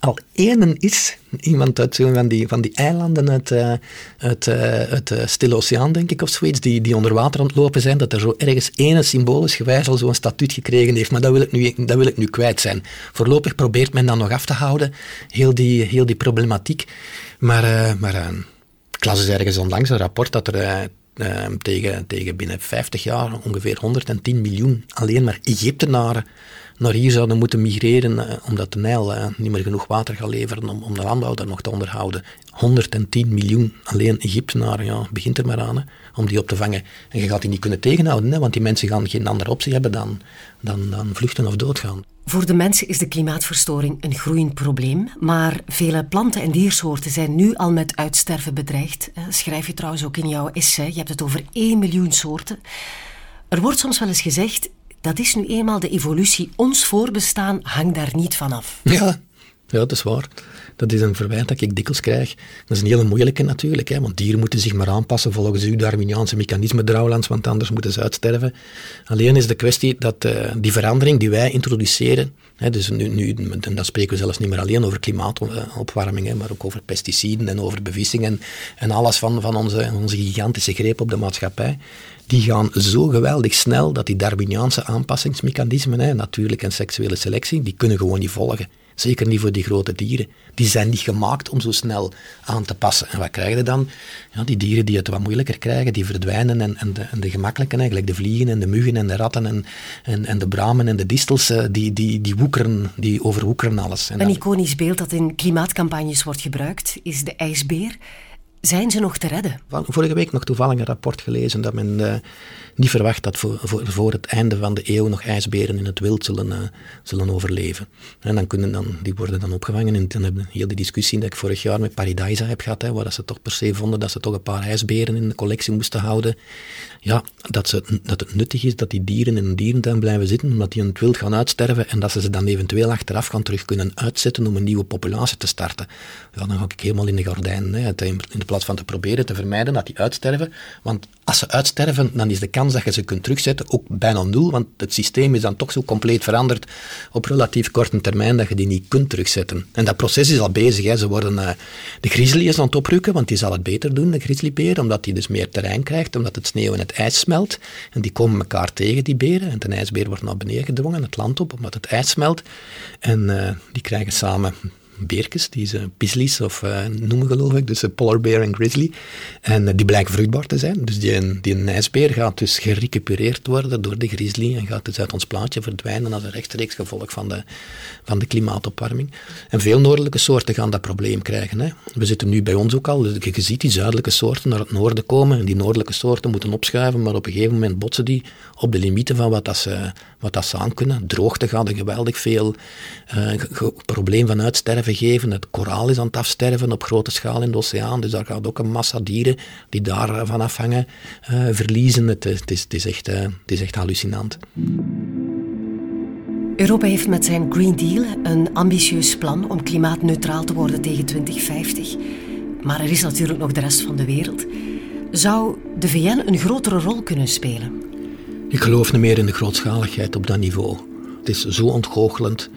al één is, iemand uit van die, van die eilanden uit, uh, uit, uh, Stille Oceaan, denk ik, of zoiets, die, die onder water aan het lopen zijn, dat er zo ergens ene symbolisch gewijs al zo'n statuut gekregen heeft. Maar dat wil, ik nu, dat wil ik nu kwijt zijn. Voorlopig probeert men dat nog af te houden, heel die, heel die problematiek. Maar, uh, maar ik las dus ergens onlangs een rapport dat er tegen, tegen binnen 50 jaar ongeveer 110 miljoen alleen maar Egyptenaren naar hier zouden moeten migreren, uh, omdat de Nijl uh, niet meer genoeg water gaat leveren om, om de landbouw daar nog te onderhouden. 110 miljoen alleen Egyptenaren, ja, begint er maar aan om die op te vangen. En je gaat die niet kunnen tegenhouden, hè, want die mensen gaan geen andere optie hebben dan, dan, dan vluchten of doodgaan. Voor de mensen is de klimaatverstoring een groeiend probleem, maar vele planten- en diersoorten zijn nu al met uitsterven bedreigd. Schrijf je trouwens ook in jouw essay, je hebt het over 1 miljoen soorten. Er wordt soms wel eens gezegd, dat is nu eenmaal de evolutie. Ons voorbestaan hangt daar niet van af. Ja, ja, dat is waar. Dat is een verwijt dat ik dikwijls krijg. Dat is een hele moeilijke natuurlijk, hè, want dieren moeten zich maar aanpassen volgens uw Darwiniaanse mechanisme, Drouwlands, want anders moeten ze uitsterven. Alleen is de kwestie dat uh, die verandering die wij introduceren, hè, dus nu, nu en dan spreken we zelfs niet meer alleen over klimaatopwarming, hè, maar ook over pesticiden en over bevissing en, en alles van, van onze, onze gigantische greep op de maatschappij, die gaan zo geweldig snel dat die Darwiniaanse aanpassingsmechanismen, hè, natuurlijk en seksuele selectie, die kunnen gewoon niet volgen. Zeker niet voor die grote dieren. Die zijn niet gemaakt om zo snel aan te passen. En wat krijg je dan? Ja, die dieren die het wat moeilijker krijgen, die verdwijnen. En, en, de, en de gemakkelijke, eigenlijk de vliegen en de muggen en de ratten en, en, en de bramen en de distels, eh, die, die, die woekeren, die overwoekeren alles. een iconisch beeld dat in klimaatcampagnes wordt gebruikt, is de ijsbeer. Zijn ze nog te redden? Vorige week nog toevallig een rapport gelezen dat men uh, niet verwacht dat voor, voor, voor, het einde van de eeuw nog ijsberen in het wild zullen, uh, zullen overleven. En dan kunnen dan, die worden dan opgevangen. En dan hebben heel die discussie die ik vorig jaar met Paradise heb gehad, hè, waar dat ze toch per se vonden dat ze toch een paar ijsberen in de collectie moesten houden. Ja, dat, ze, dat het nuttig is dat die dieren in een dierentuin blijven zitten, omdat die in het wild gaan uitsterven en dat ze ze dan eventueel achteraf gaan terug kunnen uitzetten om een nieuwe populatie te starten. Ja, dan ga ik helemaal in de gordijnen. Hè, plaats van te proberen te vermijden dat die uitsterven. Want als ze uitsterven, dan is de kans dat je ze kunt terugzetten ook bijna nul, want het systeem is dan toch zo compleet veranderd op relatief korte termijn dat je die niet kunt terugzetten. En dat proces is al bezig. Hè. Ze worden, uh, de grizzly is aan het oprukken, want die zal het beter doen, de grizzlybeer, omdat die dus meer terrein krijgt, omdat het sneeuw en het ijs smelt. En die komen elkaar tegen, die beren. En de ijsbeer wordt naar beneden gedwongen, het land op, omdat het ijs smelt. En uh, die krijgen samen beertjes, die ze pislies of uh, noemen geloof ik, dus een polar bear en grizzly. En uh, die blijken vruchtbaar te zijn. Dus die, die ijsbeer gaat dus gerecupereerd worden door de grizzly en gaat dus uit ons plaatje verdwijnen als een rechtstreeks gevolg van de, van de klimaatopwarming. En veel noordelijke soorten gaan dat probleem krijgen. Hè. We zitten nu bij ons ook al, dus je ziet die zuidelijke soorten naar het noorden komen en die noordelijke soorten moeten opschuiven, maar op een gegeven moment botsen die op de limieten van wat, dat ze, wat dat ze aan kunnen. Droogte gaat er geweldig veel probleem van uitsterven Het koraal is aan het afsterven op grote schaal in de oceaan, dus daar gaat ook een massa dieren die daarvan afhangen uh, verliezen. Het, het, is, het, is echt, uh, het is echt hallucinant. Europa heeft met zijn Green Deal een ambitieus plan om klimaatneutraal te worden tegen 2050. Maar er is natuurlijk nog de rest van de wereld. Zou de VN een grotere rol kunnen spelen? Ik geloof niet meer in de grootschaligheid op dat niveau. Het is zo ontgoochelend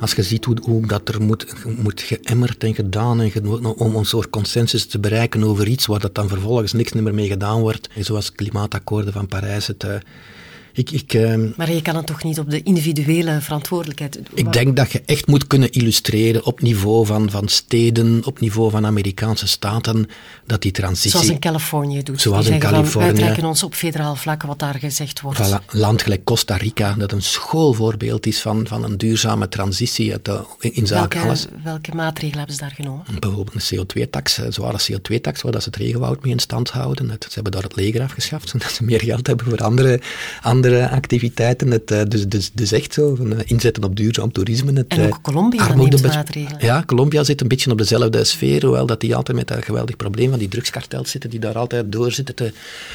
als je ziet hoe, dat er moet, moet geëmmerd en gedaan en om een soort consensus te bereiken over iets waar dat dan vervolgens niks meer mee gedaan wordt, zoals klimaatakkoorden van Parijs, het, eh, ik, ik, uh, maar je kan het toch niet op de individuele verantwoordelijkheid Ik denk dat je echt moet kunnen illustreren op niveau van, van steden, op niveau van Amerikaanse staten, dat die transitie... Zoals in Californië doet. Zoals in Californië. Wij trekken ons op federaal vlak wat daar gezegd wordt. Voilà, land gelijk Costa Rica, dat een schoolvoorbeeld is van, van een duurzame transitie in zaken welke, alles. Welke maatregelen hebben ze daar genomen? Bijvoorbeeld een CO2-tax, een zware CO2-tax, waar dat ze het regenwoud mee in stand houden. ze hebben daar het leger afgeschaft, zodat ze meer geld hebben voor andere, andere activiteiten. Het, eh, dus, dus, dus echt zo, van, uh, inzetten op duurzaam toerisme. Het, en ook uh, Colombia neemt maatregelen. Ja, Colombia zit een beetje op dezelfde sfeer, hoewel dat die altijd met dat geweldig probleem van die drugskartels zitten, die daar altijd door zitten te,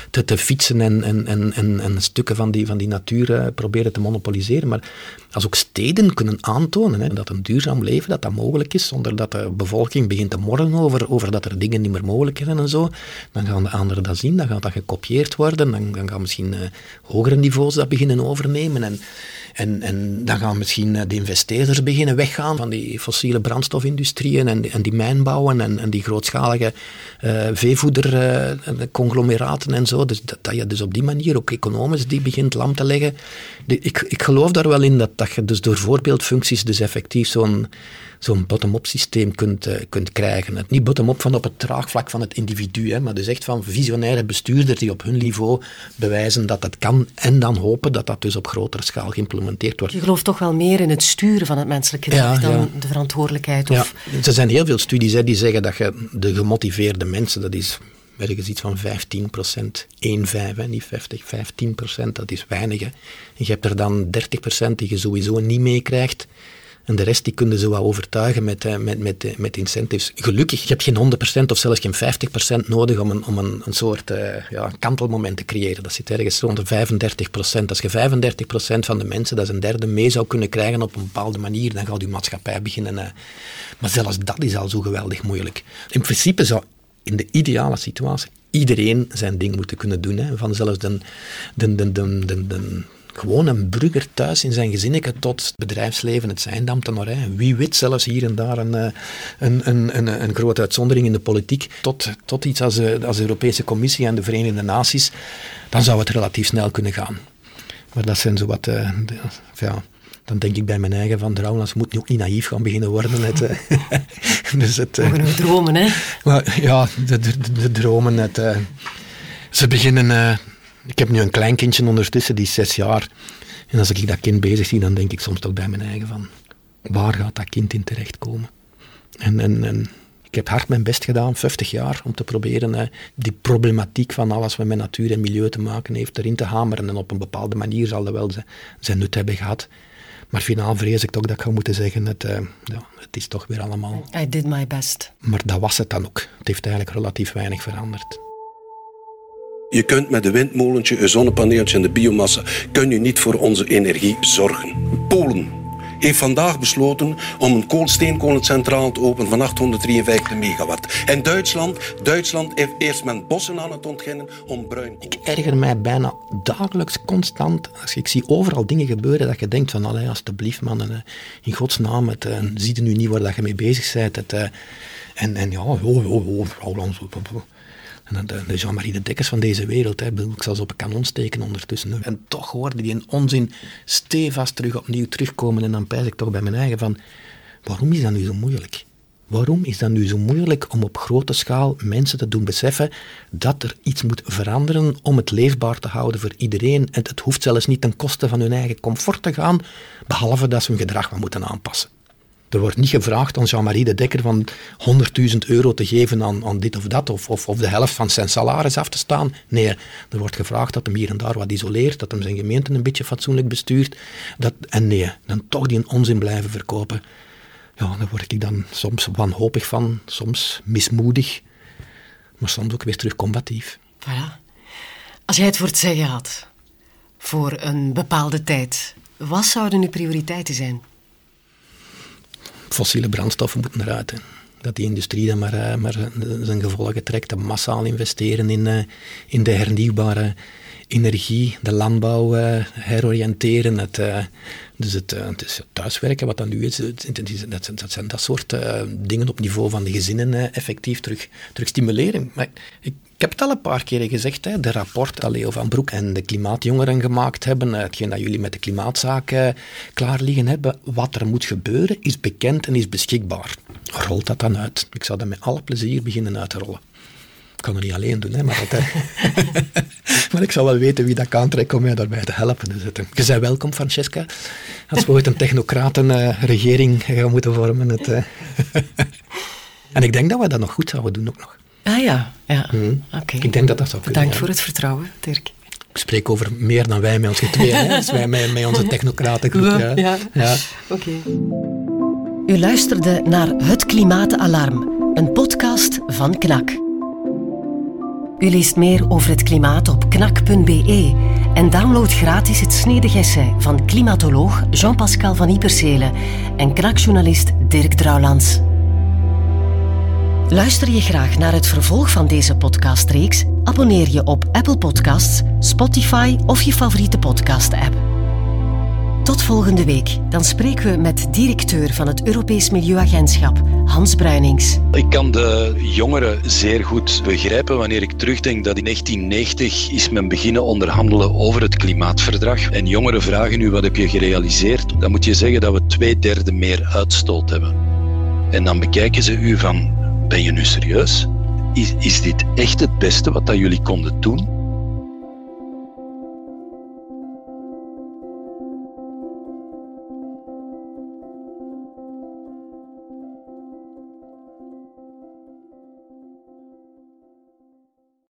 te, te fietsen en, en, en, en, en stukken van die, van die natuur proberen te monopoliseren. Maar als ook steden kunnen aantonen hè, dat een duurzaam leven dat dat mogelijk is, zonder dat de bevolking begint te morren over, over dat er dingen niet meer mogelijk zijn en zo, dan gaan de anderen dat zien, dan gaat dat gekopieerd worden, dan, dan gaan misschien uh, hogere niveaus dat beginnen overnemen en, en, en dan gaan misschien eh, de investeerders beginnen weggaan van die fossiele brandstofindustrieën en, en die mijnbouwen en, en die grootschalige uh, veevoederconglomeraten en zo. Dus dat, dat, je dus op die manier ook economisch die begint lam te leggen. ik, ik geloof daar wel in dat, dat je dus door voorbeeldfuncties dus effectief zo'n zo'n bottom-up systeem kunt, uh, kunt krijgen. Het niet bottom-up van op het draagvlak van het individu, hè, maar dus echt van visionaire bestuurders die op hun niveau bewijzen dat dat kan en dan hopen dat dat dus op grotere schaal geïmplementeerd wordt. Je gelooft toch wel meer in het sturen van het menselijk gedrag dan de verantwoordelijkheid? Of... Ja, er zijn heel veel studies hè, die zeggen dat je de gemotiveerde mensen, dat is ergens iets van 15 procent. 1, 5, niet 50, 15 procent, dat is weinig. En je hebt er dan 30 procent die je sowieso niet meekrijgt. En de rest die kunnen ze wel overtuigen met, eh, met, met, eh, met incentives. Gelukkig, je hebt geen 100% of zelfs geen 50% nodig om een, om een, een soort uh, ja, kantelmoment te creëren. Dat zit ergens rond de 35%. Als je 35% van de mensen, dat is een derde, mee zou kunnen krijgen op een bepaalde manier, dan gaat je maatschappij beginnen. Maar zelfs dat is al zo geweldig moeilijk. In principe zou in de ideale situatie iedereen zijn ding moeten kunnen doen. Hè. Van zelfs de, de, de, de, de, de gewoon een brugger thuis in zijn gezinnetje tot het bedrijfsleven, het zijn ambtenarij. Wie weet zelfs hier en daar een, eh, een, een, een, een grote uitzondering in de politiek, tot, tot iets als, eh, als de Europese Commissie en de Verenigde Naties, dan zou het relatief snel kunnen gaan. Maar dat zijn zo wat, uh, ja, dan denk ik bij mijn eigen van trouwens moet nu ook niet naïef gaan beginnen worden. Het, dus het, we dromen, hè? Maar, ja, de, de, de, dromen. Het, ze beginnen ik heb nu een kleinkindje ondertussen, die is zes jaar. En als ik dat kind bezig zie, dan denk ik soms toch bij mijn eigen van, waar gaat dat kind in terechtkomen? En, en, en ik heb hard mijn best gedaan, 50 jaar, om te proberen die problematiek van alles wat met natuur en milieu te maken heeft, erin te hameren. En op een bepaalde manier zal dat wel zijn, nut hebben gehad. Maar finaal vrees ik toch dat ik ga moeten zeggen, het, uh, ja, het is toch weer allemaal... I did my best. Maar dat was het dan ook. Het heeft eigenlijk relatief weinig veranderd. Je kunt met een windmolentje, een zonnepaneeltje en de biomassa kun je niet voor onze energie zorgen. Polen heeft vandaag besloten om een koolsteenkolencentraal te openen van 853 megawatt. En Duitsland, Duitsland heeft eerst met bossen aan het ontginnen om bruin. Ik erger mij bijna dagelijks constant als ik zie overal dingen gebeuren dat je denkt van allee, alsjeblieft man, eh, in godsnaam, het, uh, zie je nu niet waar dat je mee bezig bent. Het, uh, en, en ja, oh, oh, oh, de, de Jean-Marie de Dekkers van deze wereld, hè, ik zal ze op een kanon steken ondertussen. En toch hoorde die een onzin stevast terug opnieuw terugkomen. En dan pijs ik toch bij mijn eigen van, waarom is dat nu zo moeilijk? Waarom is dat nu zo moeilijk om op grote schaal mensen te doen beseffen dat er iets moet veranderen om het leefbaar te houden voor iedereen? En het hoeft zelfs niet ten koste van hun eigen comfort te gaan, behalve dat ze hun gedrag maar moeten aanpassen. Er wordt niet gevraagd aan Jean-Marie de Dekker van 100.000 euro te geven aan, aan dit of dat, of, of, of, de helft van zijn salaris af te staan. Nee, er wordt gevraagd dat hem hier en daar wat isoleert, dat hem zijn gemeente een beetje fatsoenlijk bestuurt. Dat, en nee, dan toch die onzin blijven verkopen. Ja, daar word ik dan soms wanhopig van, soms mismoedig, maar soms ook weer terug combatief. Voilà. Als jij het voor het zeggen had, voor een bepaalde tijd, wat zouden uw prioriteiten zijn? Fossiele brandstoffen moeten eruit. Dat die industrie dan maar, eh, maar zijn gevolgen trekt, massaal investeren in, uh, in de hernieuwbare energie, de landbouw uh, heroriënteren. Het, dus het, het is thuiswerken, wat dat nu is, dat, dat zijn dat soort dingen op niveau van de gezinnen effectief terug, terug stimuleren. Maar ik heb het al een paar keren gezegd, hè, de rapport dat Leo van Broek en de klimaatjongeren gemaakt hebben, eh, hetgeen dat jullie met de klimaatzaak klaar liggen hebben, wat er moet gebeuren, is bekend en is beschikbaar. Rolt dat dan uit. Ik zou dat met alle plezier beginnen uit te rollen. Ik kan het niet alleen doen, hè, maar, maar ik zou wel weten wie dat kan trekken om mij daarbij te helpen. Dus het, je bent welkom, Francesca, als we ooit een technocratenregering uh, gaan moeten vormen. Het, en ik denk dat we dat nog goed zouden doen ook nog. Ah ja, ja. Hmm. oké. Ik denk dat dat zou kunnen. Bedankt voor het vertrouwen, Dirk. Ik spreek over meer dan wij met onze twee, hè? als wij met, met onze technocratengroep. Ja, ja. ja. oké. U luisterde naar Het Klimaatalarm, een podcast van KNAK. U leest meer over het klimaat op knak.be En download gratis het snedig essay van klimatoloog Jean-Pascal van Ipersele en knakjournalist Dirk Drouwlands. Luister je graag naar het vervolg van deze podcastreeks? Abonneer je op Apple Podcasts, Spotify of je favoriete podcast-app. Tot volgende week. Dan spreken we met directeur van het Europees Milieuagentschap, Hans Bruinings. Ik kan de jongeren zeer goed begrijpen wanneer ik terugdenk dat in 1990 is men beginnen onderhandelen over het klimaatverdrag. En jongeren vragen nu wat heb je gerealiseerd? Dan moet je zeggen dat we twee derde meer uitstoot hebben. En dan bekijken ze u van, ben je nu serieus? Is, is dit echt het beste wat dat jullie konden doen?